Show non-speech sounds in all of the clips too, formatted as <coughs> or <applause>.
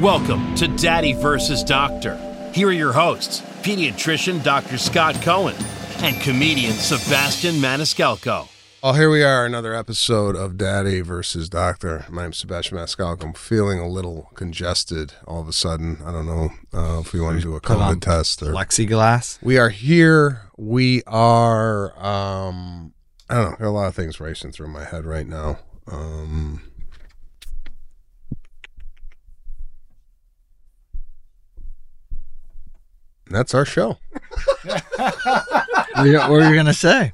Welcome to Daddy versus Doctor. Here are your hosts, pediatrician Dr. Scott Cohen and comedian Sebastian Maniscalco. Oh, here we are, another episode of Daddy versus Doctor. My name's Sebastian Maniscalco. I'm feeling a little congested all of a sudden. I don't know uh, if we want to do a COVID test or. plexiglass. We are here. We are. Um, I don't know. There are a lot of things racing through my head right now. Um, that's our show. what are you, what are you gonna say?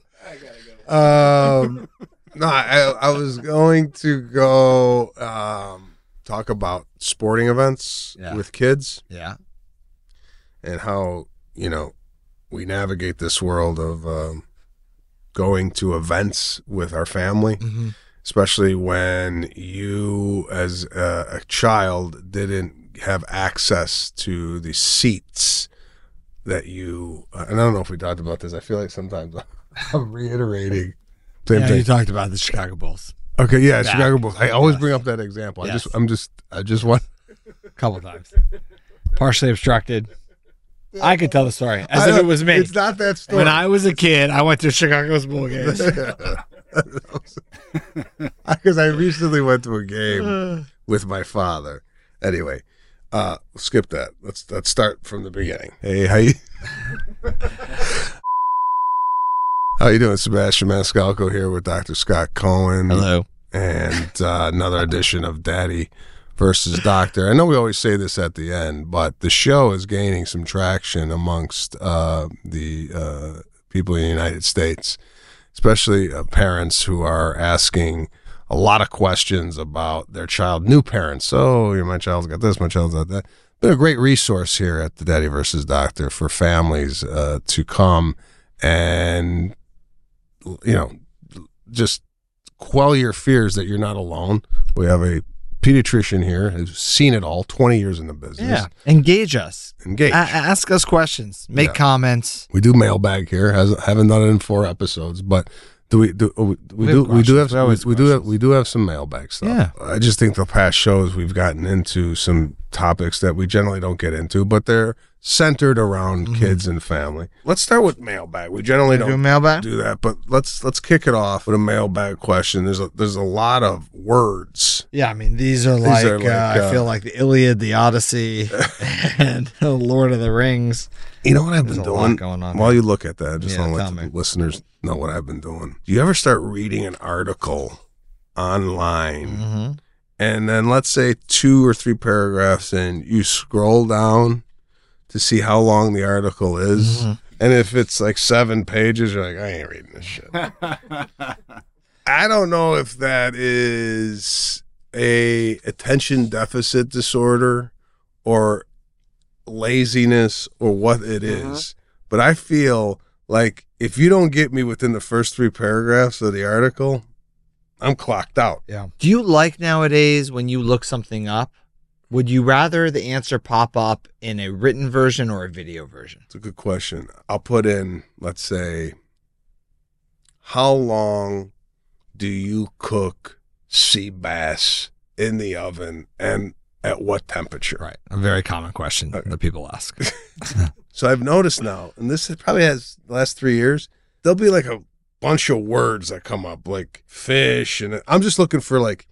Um, no, I, I was going to go um, talk about sporting events Yeah. with kids Yeah. and how you know we navigate this world of um, going to events with our family, Mm-hmm. especially when you, as a, a child, didn't have access to the seats that you. Uh, and I don't know if we talked about this. I feel like sometimes <laughs> I'm reiterating. Same yeah, thing. you talked about the Chicago Bulls Okay, yeah. Chicago Bulls. I always Yes. bring up that example. I Yes. just, I'm just, I just want. a couple times. Partially obstructed. I could tell the story as if it was me. It's not that story. When I was a kid, I went to Chicago's Bull games. <laughs> Because <laughs> I recently went to a game <sighs> with my father. Anyway, uh, skip that. Let's let's start from the beginning. Hey, how you? <laughs> how you doing, Sebastian Maniscalco here with Dr. Scott Cohen. Hello. and uh, another edition of Daddy versus Doctor. I know we always say this at the end, but the show is gaining some traction amongst uh, the uh, people in the United States, especially uh, parents who are asking a lot of questions about their child. New parents, oh, my child's got this, my child's got that. Been a great resource here at the Daddy versus Doctor for families uh, to come and you know just quell your fears that you're not alone. We have a pediatrician here who's seen it all, 20 years in the business. Yeah. Engage us. Engage. A- ask us questions. Make Yeah. comments. we do mailbag here. Has, haven't done it in four episodes, but do we do we, we do have we do have. We we, do have we do have some mailbag stuff. Yeah. I just think the past shows we've gotten into some topics that we generally don't get into, but they're centered around kids and family. Let's start with mailbag. We generally Do don't mailbag? do that, but let's let's kick it off with a mailbag question. There's a there's a lot of words Yeah, I mean these are like, are like, uh, I uh, feel like the Iliad, the Odyssey, <laughs> and the Lord of the Rings. You know what I've There's been doing? going on While you look at that, I just Yeah, want to let me. the listeners know what I've been doing. Do you ever start reading an article online Mm-hmm. and then let's say two or three paragraphs and you scroll down to see how long the article is? Mm-hmm. And if it's like seven pages, you're like, I ain't reading this shit. <laughs> I don't know if that is a attention deficit disorder or laziness or what it mm-hmm. is. But I feel like if you don't get me within the first three paragraphs of the article, I'm clocked out. Yeah. Do you like nowadays when you look something up? Would you rather the answer pop up in a written version or a video version? It's a good question. I'll put in, let's say, how long do you cook sea bass in the oven and at what temperature? Right. A very common question Okay. that people ask. <laughs> <laughs> So I've noticed now, and this probably has the last three years, there'll be like a bunch of words that come up, like fish, and I'm just looking for like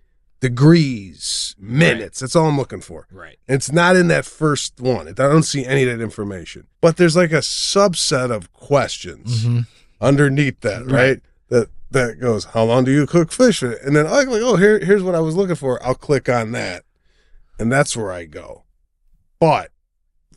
degrees, minutes. That's all I'm looking for. right. It's not in that first one. I don't see any of that information. But there's like a subset of questions Mm-hmm. underneath that, right? Right. That that goes, how long do you cook fish? And then I'm like, oh, here, here's what I was looking for. I'll click on that, and that's where I go. But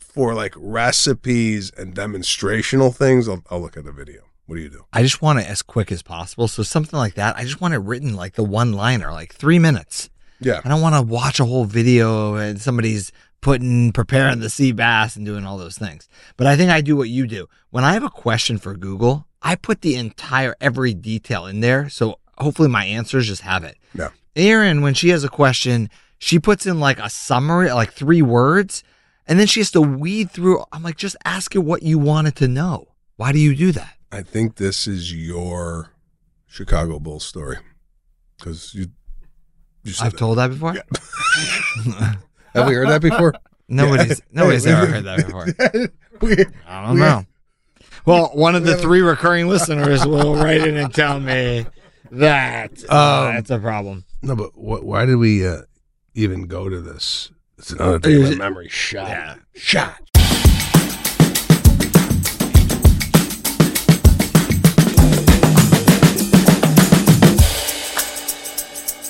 for like recipes and demonstrational things, I'll, I'll look at the video. What do you do? I just want it as quick as possible. So something like that, I just want it written like the one liner, like three minutes. Yeah, I don't want to watch a whole video and somebody's putting preparing the sea bass and doing all those things. But I think I do what you do. When I have a question for Google, I put the entire every detail in there. So hopefully my answers just have it. Yeah. Erin, when she has a question, she puts in like a summary, like three words, and then she has to weed through. I'm like, just ask her what you wanted to know. Why do you do that? I think this is your Chicago Bulls story because you. you said I've it. told that before. Yeah. <laughs> Have we heard that before? <laughs> Nobody's nobody's ever <laughs> heard that before. we- I don't we- know. Well, one of the three recurring listeners will write in and tell me that uh, Um, that's a problem. no, but wh- why did we uh, even go to this? It's another thing. My memory shot. Yeah. Shot.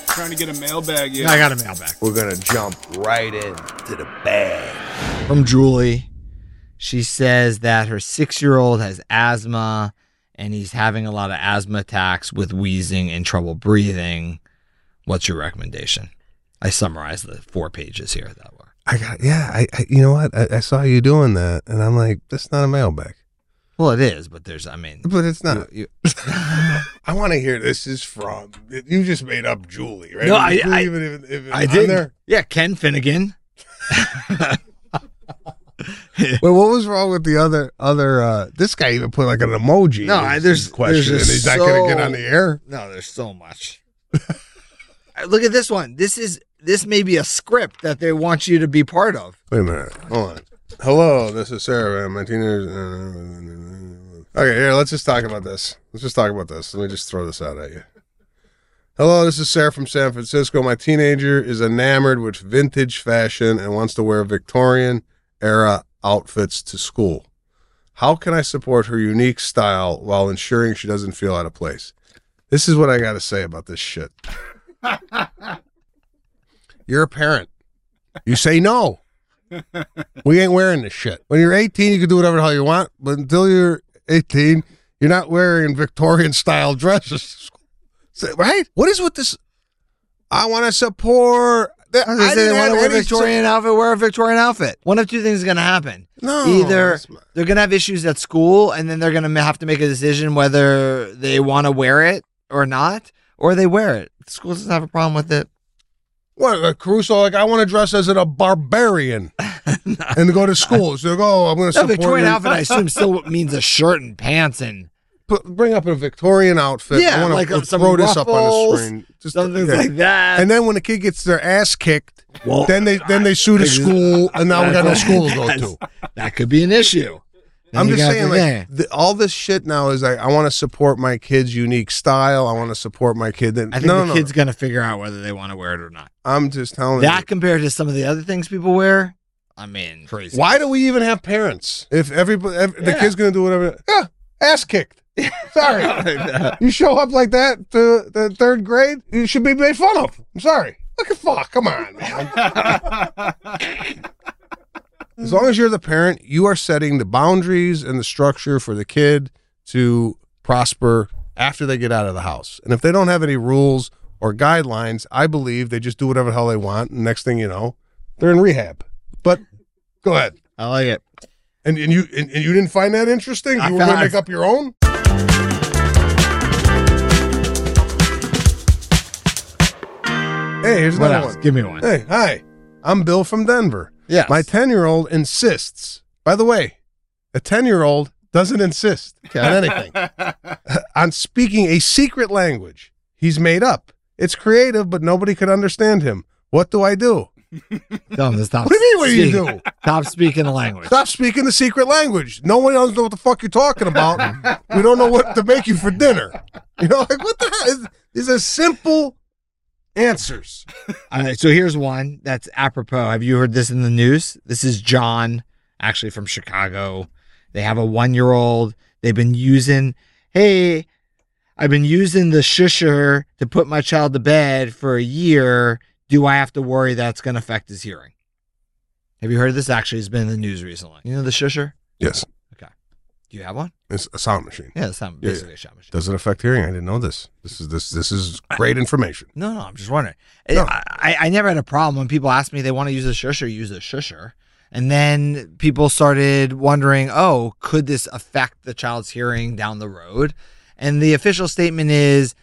Trying to get a mailbag. Yeah. I got a mailbag We're gonna jump right in to the bag. from Julie. She says that her six year old has asthma and he's having a lot of asthma attacks with wheezing and trouble breathing. What's your recommendation? I summarized the four pages here that were. I got yeah. I, I you know what? I, I saw you doing that, and I'm like, that's not a mailbag. Well, it is, but there's, I mean, But it's not. you- <laughs> <laughs> I want to hear this is from. You just made up Julie, right? No, I- Julie I- even, even, even I did. There? Yeah, Ken Finnegan. <laughs> Well, what was wrong with the other other? uh This guy even put like an emoji. No, I- there's- question, there's he's not going to get on the air. No, there's so much. Look at this one. This is this may be a script that they want you to be part of. Wait a minute. Hold on. Hello, this is Sarah. My teenagers. Uh, okay, here. Let's just talk about this. Let's just talk about this. Let me just throw this out at you. Hello, this is Sarah from San Francisco. My teenager is enamored with vintage fashion and wants to wear Victorian era outfits to school. How can I support her unique style while ensuring she doesn't feel out of place? This is what I got to say about this shit. <laughs> You're a parent. You say no. <laughs> We ain't wearing this shit. When you're 18, you can do whatever the hell you want, but until you're 18, you're not wearing Victorian style dresses. Right? What is with this? I want to support. I, I was gonna say they didn't want to wear a any Victorian outfit, wear a Victorian outfit. One of two things is going to happen. no, Either that's they're going to have issues at school, and then they're going to have to make a decision whether they want to wear it or not, or they wear it. The school doesn't have a problem with it. What uh, Caruso? Like I want to dress as a barbarian <laughs> and go to school. So go. I'm going <laughs> to No, support. Victorian your- outfit, I assume, still <laughs> means a shirt and pants and Put, bring up a Victorian outfit. Yeah, I want like, to uh, some throw this up on the screen. Just something yeah. like that. And then when the kid gets their ass kicked, Well, then they then they sue the school, and now we got no school to go to. that could be an issue. Then I'm just saying, like the, all this shit now is like I want to support my kid's unique style. I want to support my kid. That, I think no, the no, kid's no. going to figure out whether they want to wear it or not. I'm just telling That you. That compared to some of the other things people wear, I mean, crazy. Why do we even have parents? If everybody, ev the kid's gonna do whatever, yeah, ass kicked. <laughs> Sorry, you show up like that to the third grade, you should be made fun of. I'm sorry. Look at fuck. Come on, man. <laughs> As long as you're the parent, you are setting the boundaries and the structure for the kid to prosper after they get out of the house. And if they don't have any rules or guidelines, I believe they just do whatever the hell they want. And next thing you know, they're in rehab. But go ahead. I like it. And, and you and, and you didn't find that interesting? I You were going to make up your own? Hey, here's What another else? one. Give me one. Hey, hi. I'm Bill from Denver. Yes. My 10 year old insists. By the way, a 10 year old doesn't insist on anything, <laughs> on speaking a secret language he's made up. It's creative, but nobody could understand him. What do I do? Stop. What do you mean, what do you speaking- do? Stop speaking the language. Stop speaking the secret language. No one else knows what the fuck you're talking about. we don't know what to make you for dinner. You know, like what the hell? These are simple answers. <laughs> All right, so here's one that's apropos. Have you heard this in the news? This is John, actually from Chicago. They have a one year old. They've been using, hey, I've been using the shusher to put my child to bed for a year. Do I have to worry that's going to affect his hearing? Have you heard of this? Actually, it's been in the news recently. You know the shusher? Yes, Do you have one? it's a sound machine. Yeah, it's not Yeah, basically a sound machine. Does it affect hearing? I didn't know this. This is this this is great information. No, no, I'm just wondering. No. I, I I never had a problem when people asked me they want to use a shusher, use a shusher. And then people started wondering, oh, could this affect the child's hearing down the road? And the official statement is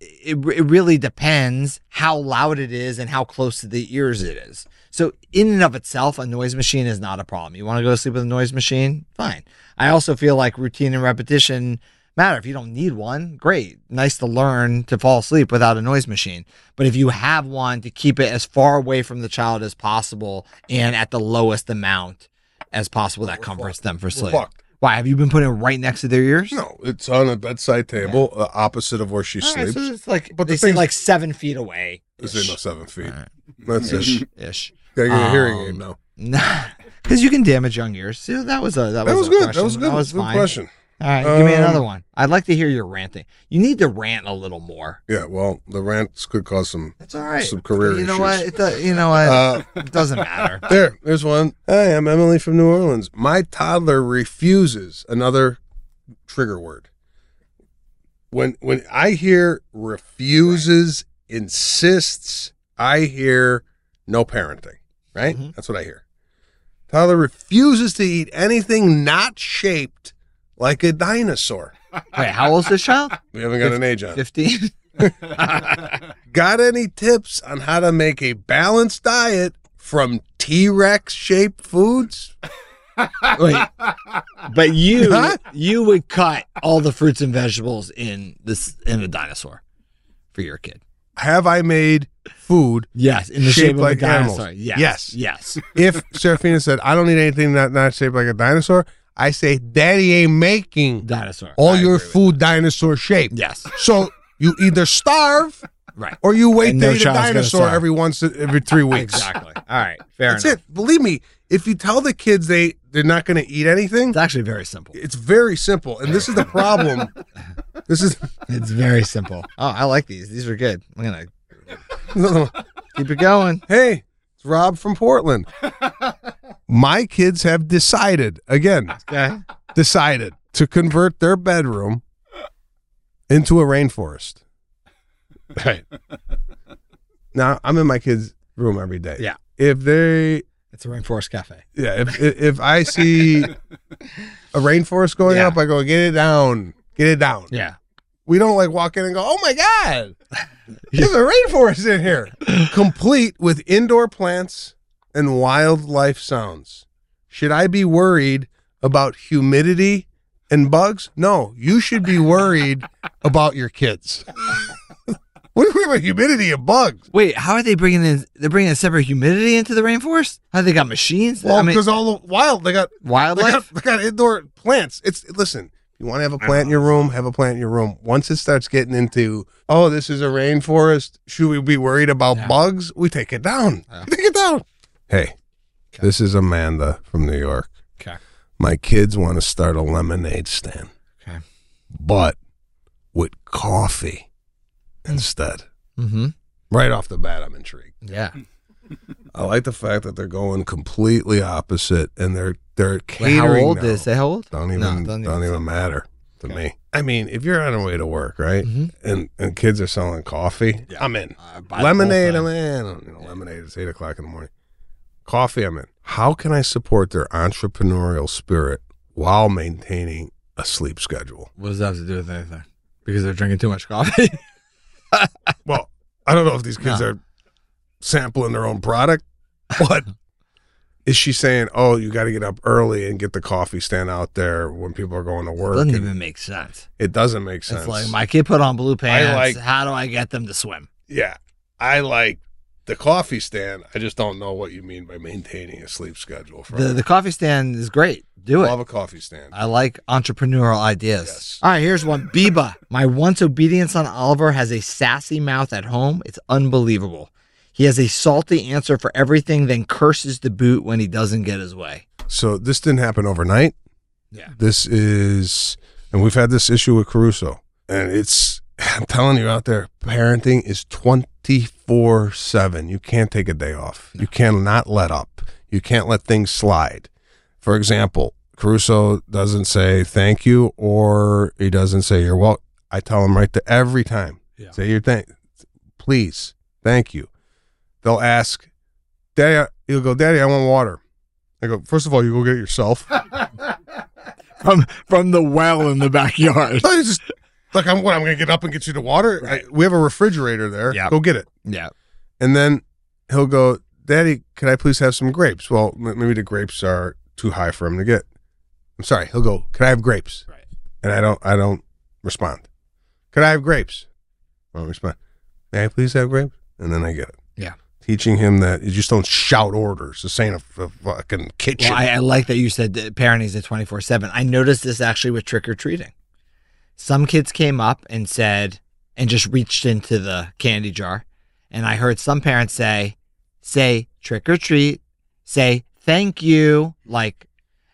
it, it really depends how loud it is and how close to the ears it is. So, in and of itself, a noise machine is not a problem. You want to go to sleep with a noise machine? Fine. I also feel like routine and repetition matter. If you don't need one, great. Nice to learn to fall asleep without a noise machine. But if you have one, to keep it as far away from the child as possible and at the lowest amount as possible that comforts them for sleep. Fucked. Why have you been putting it right next to their ears? No, it's on a bedside table, uh, opposite of where she All right, sleeps. so it's like, But but the they say thing's- like seven feet away. This ain't no seven feet. All right. That's it. Ish. <laughs> Ish. Gotta get a hearing Um, aid now. <laughs> Nah, because you can damage young ears. See, that was a that, That was a good. question. That was good. That was good fine. question. All right, give me Um, another one. I'd like to hear your ranting. You need to rant a little more. Yeah, well, the rants could cause some. That's all right. Some career You know issues. what? It do, you know what? Uh, it doesn't matter. <laughs> there, there's one. Hi, I'm Emily from New Orleans. My toddler refuses. Another trigger word. When when I hear refuses, insists, I hear no parenting. Right? Mhm. That's what I hear. Toddler refuses to eat anything not shaped like a dinosaur. Wait, how old is this child? <laughs> We haven't got an age on. Fifteen. <laughs> Got any tips on how to make a balanced diet from T Rex shaped foods? Wait, but you <laughs> Huh? you would cut all the fruits and vegetables in this in a dinosaur for your kid. Have I made food? Yes, in the shape of like a dinosaur. animals. Yes, Yes. yes. If Serafina said, I don't need anything not, not shaped like a dinosaur, I say, Daddy ain't making Dinosaur. all I your food dinosaur shaped. Yes, So you either starve right. or you wait And to no eat a dinosaur every once every three weeks. Exactly. All right. Fair That's enough. it. Believe me, if you tell the kids they they're not going to eat anything, It's actually very simple. it's very simple. And this is the problem. <laughs> this is It's very simple. Oh, I like these. These are good. I'm gonna <laughs> keep it going. hey, it's Rob from Portland. <laughs> My kids have decided again, Okay. decided to convert their bedroom into a rainforest. Right. Now I'm in my kids' room every day. Yeah. If they It's a rainforest cafe. yeah, if if, if I see a rainforest going Yeah. up, I go, get it down. Get it down. Yeah. We don't like walk in and go, oh my God, there's a rainforest in here. <laughs> Complete with indoor plants and wildlife sounds. Should I be worried about humidity and bugs? No, you should be worried <laughs> about your kids. <laughs> what do we about humidity and bugs? Wait, how are they bringing in? They're bringing a separate humidity into the rainforest. How they got machines? Well, I mean, because all the wild, they got They got, they got indoor plants. It's listen. If you want to have a plant in your room, have a plant in your room. Once it starts getting into, oh, this is a rainforest. Should we be worried about Yeah. bugs? We take it down. Yeah. <laughs> Take it down. Hey, this is Amanda from New York. Okay. My kids want to start a lemonade stand, Okay. but with coffee instead. Mm-hmm. Right off the bat, I'm intrigued. Yeah. <laughs> I like the fact that they're going completely opposite, and they're they're Wait, catering. how old now. is they? How old? Don't even No, don't, even, even- matter to Okay. me. I mean, if you're on your way to work, right, Mhm. and and kids are selling coffee, Yeah. I'm in. Uh, lemonade, I'm in. Don't know, lemonade It's eight o'clock in the morning. Coffee, I'm in. How can I support their entrepreneurial spirit while maintaining a sleep schedule? What does that have to do with anything? Because they're drinking too much coffee. <laughs> Well, I don't know if these kids No. are sampling their own product, but is she saying, "Oh, you got to get up early and get the coffee stand out there when people are going to work"? It Doesn't even make sense. it doesn't make sense. It's like my kid put on blue pants. like- How do I get them to swim? yeah, I like the coffee stand. I just don't know what you mean by maintaining a sleep schedule. For The the coffee stand is great. Do it. love a coffee stand. I like entrepreneurial ideas. Yes. All right, here's one. Biba, my once obedient son Oliver has a sassy mouth at home. It's unbelievable. He has a salty answer for everything, then curses the boot when he doesn't get his way. So this didn't happen overnight. Yeah. This is, and we've had this issue with Caruso, and it's. <laughs> I'm telling you out there, parenting is 24 seven. You can't take a day off. You cannot let up. You can't let things slide. For example, Caruso doesn't say thank you, or he doesn't say you're well. I tell him right to every time. Yeah. Say your thank, please, thank you. They'll ask, Daddy. I-" He'll go, Daddy, I want water. I go, first of all, you go get it yourself. <laughs> From from the well in the backyard. <laughs> Just like I'm what I'm gonna get up and get you the water. I, we have a refrigerator there. Yep. Go get it. Yeah. And then he'll go, Daddy, can I please have some grapes? Well, maybe the grapes are too high for him to get. I'm sorry. He'll go, Can I have grapes? Right. And I don't I don't respond. Could I have grapes? I don't respond. May I please have grapes? And then I get it. Yeah. Teaching him that you just don't shout orders. This ain't a, a fucking kitchen. Well, I, I like that you said that parenting is a 24 7. I noticed this actually with trick or treating. Some kids came up and said, and just reached into the candy jar. And I heard some parents say, say trick or treat, say thank you. Like,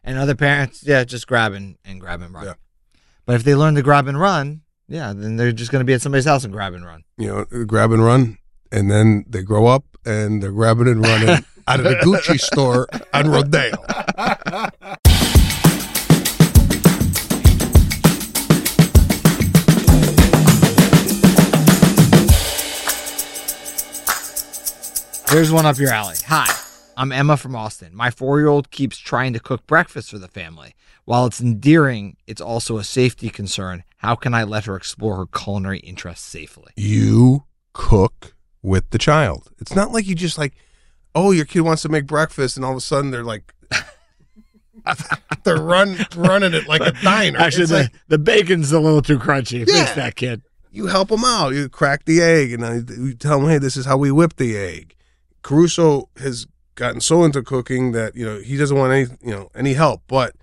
and other parents, yeah, just grab and, and grab and run. Yeah. But if they learn to grab and run, yeah, then they're just going to be at somebody's house and grab and run. you know, uh, grab and run, and then they grow up and they're grabbing and running <laughs> out of the Gucci store on Rodeo. <laughs> Here's one up your alley. Hi, I'm Emma from Austin. My four year old keeps trying to cook breakfast for the family. While it's endearing, it's also a safety concern. How can I let her explore her culinary interests safely? You cook with the child. It's not like you just like, oh, your kid wants to make breakfast, and all of a sudden they're like, <laughs> they're run running it like a diner. Actually, the, like, the bacon's a little too crunchy. Yeah. Fix that, kid. you help them out. You crack the egg, and you tell them, hey, this is how we whip the egg. Caruso has gotten so into cooking that you know he doesn't want any you know any help, but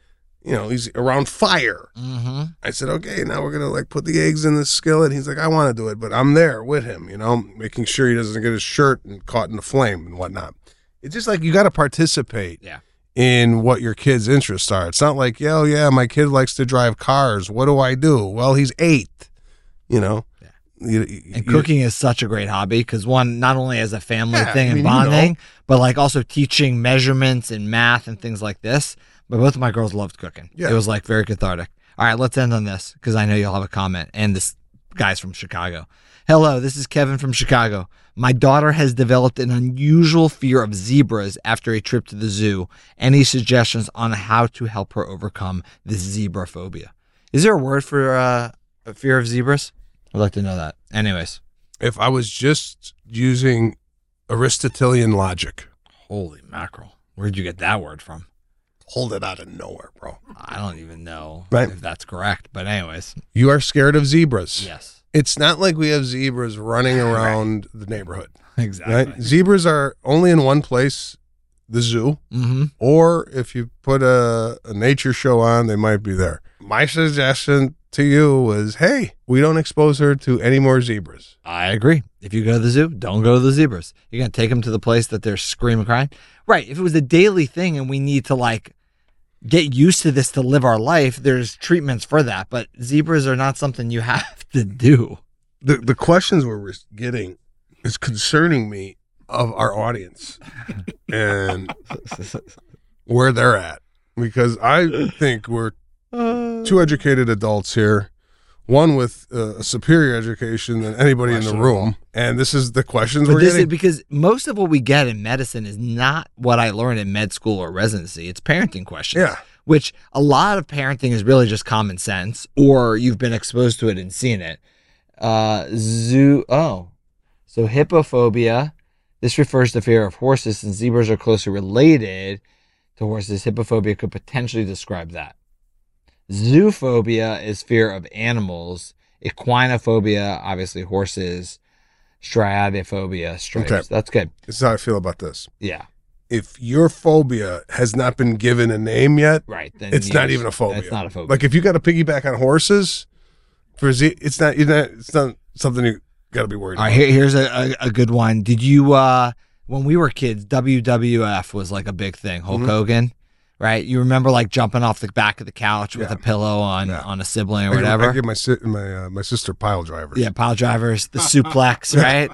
you know he's around fire. Mm-hmm. I said, okay, now we're gonna like put the eggs in the skillet. He's like, I want to do it, but I'm there with him, you know, making sure he doesn't get his shirt and caught in the flame and whatnot. It's just like you got to participate Yeah. in what your kid's interests are. It's not like, yeah, oh, yeah, my kid likes to drive cars. What do I do? Well, he's eight, you know. You- you- And cooking is such a great hobby because one, not only as a family Yeah, thing I and mean, you know. bonding, but like also teaching measurements and math and things like this. But both of my girls loved cooking. Yeah. It was like very cathartic. All right, let's end on this because I know you'll have a comment. And this guy's from Chicago. Hello, this is Kevin from Chicago. My daughter has developed an unusual fear of zebras after a trip to the zoo. Any suggestions on how to help her overcome this zebra phobia? Is there a word for uh, a fear of zebras? I'd like to know that. Anyways. if I was just using Aristotelian logic, Holy mackerel. Where'd you get that word from? hold it out of nowhere, bro. I don't even know Right. if that's correct. But, anyways, You are scared of zebras. yes. It's not like we have zebras running around the neighborhood. <laughs> Exactly. Right? Zebras are only in one place, the zoo, Mm-hmm. or if you put a, a nature show on, they might be there. My suggestion to you was, hey, we don't expose her to any more zebras. I agree. If you go to the zoo, don't go to the zebras. You're going to take them to the place that they're screaming, crying. Right. If it was a daily thing and we need to like get used to this to live our life, there's treatments for that. But zebras are not something you <laughs> have to do. The the questions we're getting is concerning me of our audience and <laughs> where they're at because I think we're two educated adults here, one with uh, a superior education than anybody in the room, and this is the questions But we're this is getting. because most of what we get in medicine is not what I learned in med school or residency. It's parenting questions. Yeah. Which a lot of parenting is really just common sense, or you've been exposed to it and seen it. Uh, zoo. Oh, so hippophobia. This refers to fear of horses, since zebras are closely related to horses. Hippophobia could potentially describe that. Zoophobia is fear of animals. Equinophobia, obviously horses. Striatophobia, stripes. Okay. That's good. This is how I feel about this. Yeah, If your phobia has not been given a name yet, right. Then it's not yes, even a phobia. It's not a phobia. Like if you got to piggyback on horses, for Z, it's not. It's not. It's not something you got to be worried All about. right, here, here's a, a, a good one. Did you uh when we were kids, WWF was like a big thing. Hulk Mhm. Hogan, right? You remember like jumping off the back of the couch with Yeah. a pillow on Yeah. on a sibling or I give- whatever. I give my si- my uh, my sister pile drivers. Yeah, pile drivers, the suplex, <laughs> right?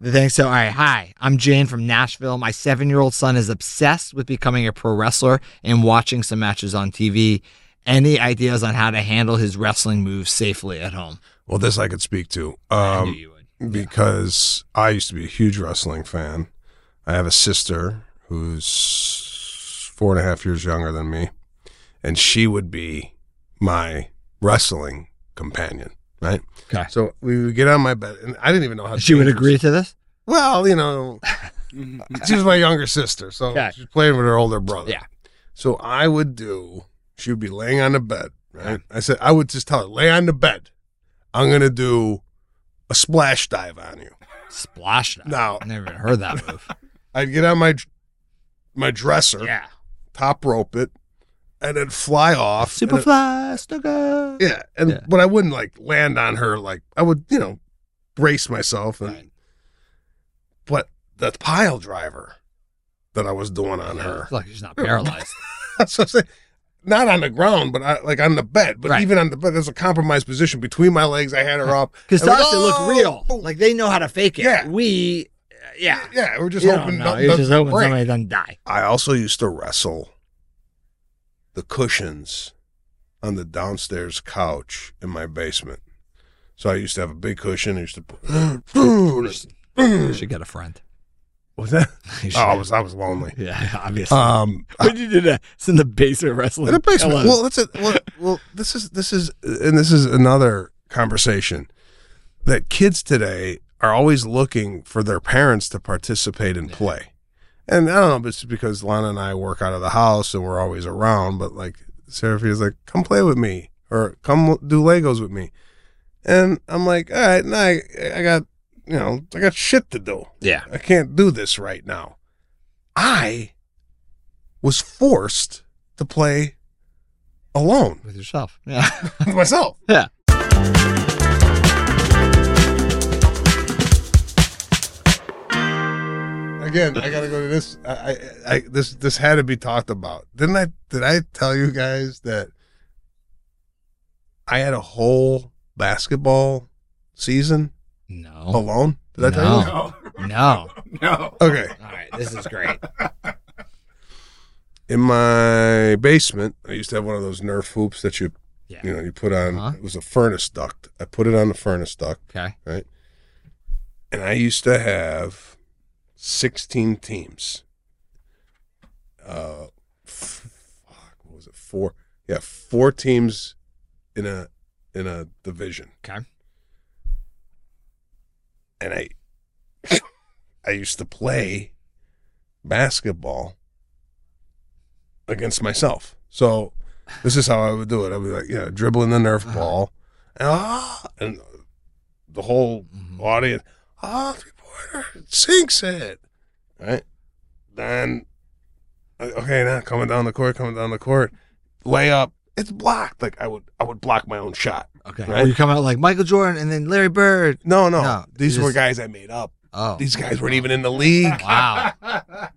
The thing. So, all right, hi, I'm Jane from Nashville. My seven year old son is obsessed with becoming a pro wrestler and watching some matches on TV. Any ideas on how to handle his wrestling moves safely at home? Well, this I could speak to. I knew Um, you would. because I used to be a huge wrestling fan. I have a sister who's four and a half years younger than me, and she would be my wrestling companion, right? Okay. So we would get on my bed, and I didn't even know how She would agree to this? Well, you know, <laughs> she was my younger sister, so Okay. she's playing with her older brother. Yeah. So I would do. She would be laying on the bed, right? I said I would just tell her lay on the bed. I'm gonna do a splash dive on you. Splash dive. Now- I never heard that move. <laughs> I'd get on my my dresser, yeah. Top rope it, and then fly off. and it- Superfly Snuka. yeah, and Yeah. but I wouldn't like land on her like I would, you know, brace myself and Right. but the pile driver that I was doing on her. It's like she's not paralyzed. <laughs> That's what I'm saying. Not on the ground, but I, like on the bed. But Right. even on the bed, there's a compromised position between my legs. I had her up. Because to we us, it looked "Oh!" real. Like they know how to fake it. Yeah. We, yeah. Yeah, we're just You hoping don't You're just hoping break. somebody doesn't die. I also used to wrestle the cushions on the downstairs couch in my basement. So I used to have a big cushion. I used to put. <gasps> You should get a friend. Was that? <laughs> Oh. I was I was lonely. <laughs> yeah, obviously. Um, <laughs> when you did that, it's in the basement wrestling. in the basement. pillows. Well, that's it. Well, well, this is this is and this is another conversation that kids today are always looking for their parents to participate and play. And I don't know if it's because Lana and I work out of the house and we're always around, but like Serafina's like, come play with me or come do Legos with me. And I'm like, all right, now I, I got, you know, I got shit to do. yeah. I can't do this right now. I was forced to play alone With yourself. Yeah. <laughs> with myself. yeah. Again, I gotta go to this. I, I, I this this had to be talked about. Didn't I? Did I tell you guys that I had a whole basketball season No. alone? Did I tell you? No. No, No. <laughs> no. Okay. All right. This is great. In my basement, I used to have one of those Nerf hoops that you Yeah. you know you put on. Uh-huh. It was a furnace duct. I put it on the furnace duct. Okay. Right. And I used to have 16 teams. Uh, fuck, what was it? Four, yeah, four teams in a in a division, Okay. and I <coughs> I used to play basketball against myself. So this is how I would do it. I'd be like, yeah, dribbling the Nerf Uh-huh. ball, and, ah, and the whole Mhm. audience, oh, pointer, sinks it. Right? Then, okay, now coming down the court, coming down the court, layup, it's blocked. Like I would, I would block my own shot. Okay. Right. Or you come out like Michael Jordan and then Larry Bird. No, no, No, these you were guys I made up. Oh. These guys weren't even in the league. Wow. <laughs>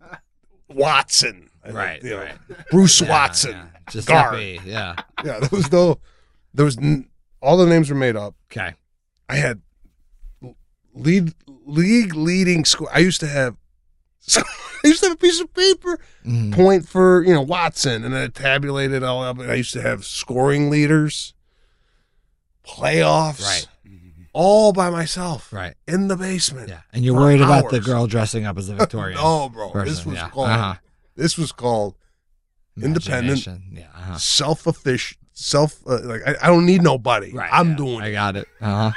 Watson, Right. you know, right. Bruce Yeah, Watson. yeah. Giuseppe. guard. Yeah. Yeah, there was no, there was n- all the names were made up. Okay. I had lead league leading score. I used to have. <laughs> I used to have a piece of paper Mhm. point for you know Watson, and I tabulated all up. And I used to have scoring leaders, playoffs, Right. all by myself Right. in the basement. Yeah. And you're worried about the girl dressing up as a Victorian. no, <laughs> bro, this was yeah. called. Uh-huh. This was called Independent. Yeah. Uh-huh. self efficient. Self uh, like I, I don't need nobody. Right. I'm yeah. doing I got it. Uh huh.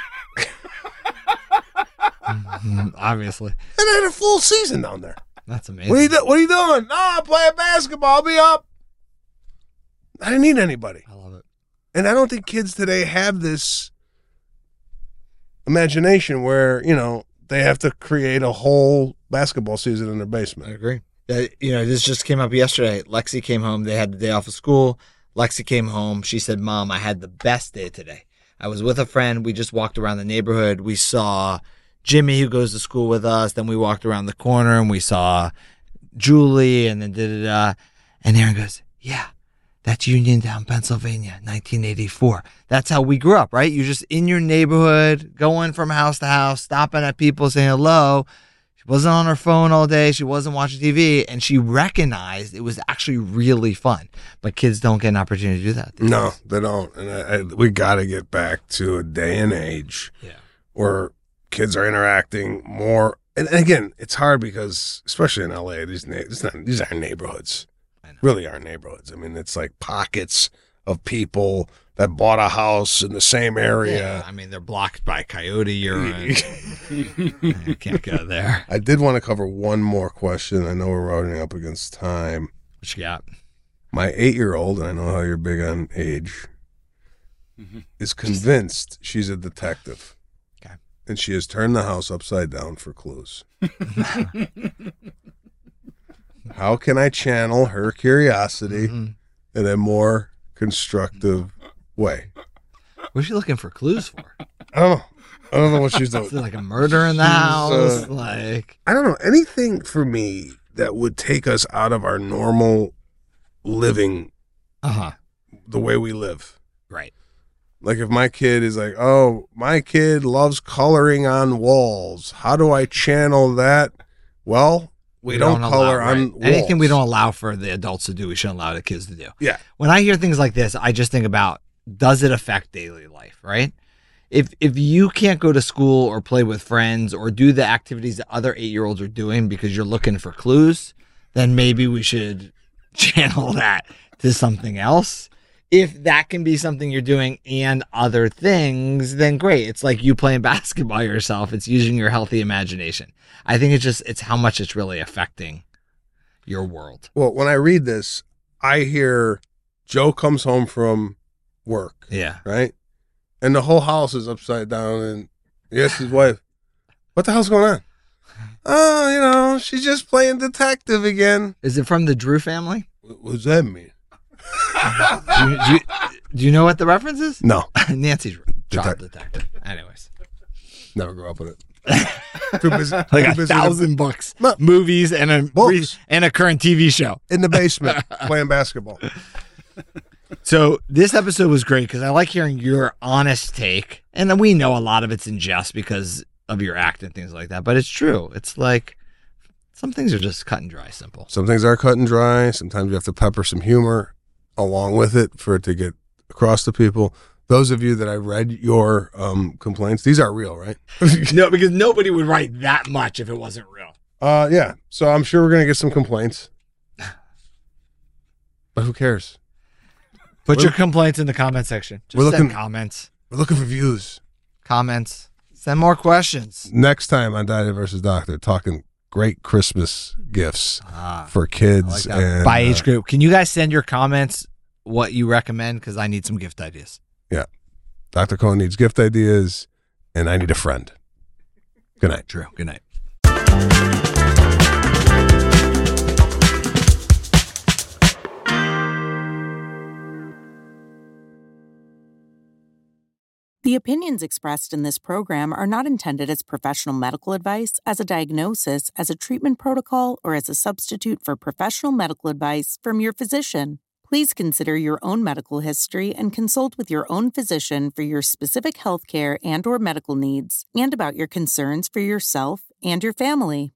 Obviously. And I had a full season down there. That's amazing. What are you do- What are you doing? No, I'm playing basketball. I'll be up. I didn't need anybody. I love it. And I don't think kids today have this imagination where, you know, they have to create a whole basketball season in their basement. I agree. Uh, you know, this just came up yesterday. Lexi came home. They had the day off of school. Lexi came home. She said, Mom, I had the best day today. I was with a friend. We just walked around the neighborhood. We saw Jimmy, who goes to school with us. Then we walked around the corner and we saw Julie and then da da da. And Erin goes, Yeah, that's Uniontown, Pennsylvania, 1984. That's how we grew up, right? You're just in your neighborhood, going from house to house, stopping at people, saying hello. She wasn't on her phone all day. She wasn't watching TV, and she recognized it was actually really fun. But kids don't get an opportunity to do that. No, days. they don't. And I, I, we got to get back to a day and age Yeah. where kids are interacting more. And, and again, it's hard because, especially in LA, these na- it's not, these aren't neighborhoods. Really aren't neighborhoods. I mean, it's like pockets of people that bought a house in the same Yeah, area. I mean, they're blocked by coyote urine. <laughs> you can't go there. I did want to cover one more question. I know we're running up against time. What you got? My eight year old, and I know how you're big on age, mm-hmm. is convinced she's a detective. And she has turned the house upside down for clues. <laughs> How can I channel her curiosity Mhm. in a more constructive way? What's she looking for clues for? I don't know. I don't know what she's <laughs> doing. like a murder in the She's, house? uh, like, I don't know. Anything for me that would take us out of our normal living uh huh. the way we live. Right. Like if my kid is like, "Oh, my kid loves coloring on walls. How do I channel that?" Well, we, don't, allow- color right. on walls. anything we don't allow for the adults to do. We shouldn't allow the kids to do. Yeah. When I hear things like this, I just think about does it affect daily life? Right. If if you can't go to school or play with friends or do the activities that other eight year olds are doing because you're looking for clues, then maybe we should <laughs> channel that to something else. If that can be something you're doing and other things, then great. It's like you playing <laughs> basketball yourself. It's using your healthy imagination. I think it's just it's how much it's really affecting your world. Well, when I read this, I hear Joe comes home from work, Yeah. right? And the whole house is upside down and he asks his wife, What the hell's going on? <laughs> Oh, you know, she's just playing detective again. Is it from the Drew family? What what does that mean? Do you, do you, do you know what the reference is? No, <laughs> Nancy's child detective. Anyways, never grew up with it. <laughs> too busy, like too a busy in the- thousand books, Look. movies, and a Books. and a current TV show. in the basement <laughs> playing basketball. So this episode was great because I like hearing your honest take, and then we know a lot of it's in jest because of your act and things like that. But it's true. It's like some things are just cut and dry, simple. Some things are cut and dry. Sometimes you have to pepper some humor along with it for it to get across to people. Those of you that I read your um, complaints, these are real, right? <laughs> no, because nobody would write that much if it wasn't real. uh, yeah. So I'm sure we're gonna get some complaints, but who cares? Put We're- your complaints in the comment section. Just We're send looking- comments. We're looking for views. Comments. Send more questions. Next time on Daddy versus Doctor, talking great Christmas gifts Ah, for I like kids and By uh, age group. Can you guys send your comments what you recommend? Because I need some gift ideas. Yeah. Dr. Cohen needs gift ideas, and I need a friend. Good night. True. Good night. The opinions expressed in this program are not intended as professional medical advice, as a diagnosis, as a treatment protocol, or as a substitute for professional medical advice from your physician. Please consider your own medical history and consult with your own physician for your specific healthcare and or medical needs and about your concerns for yourself and your family.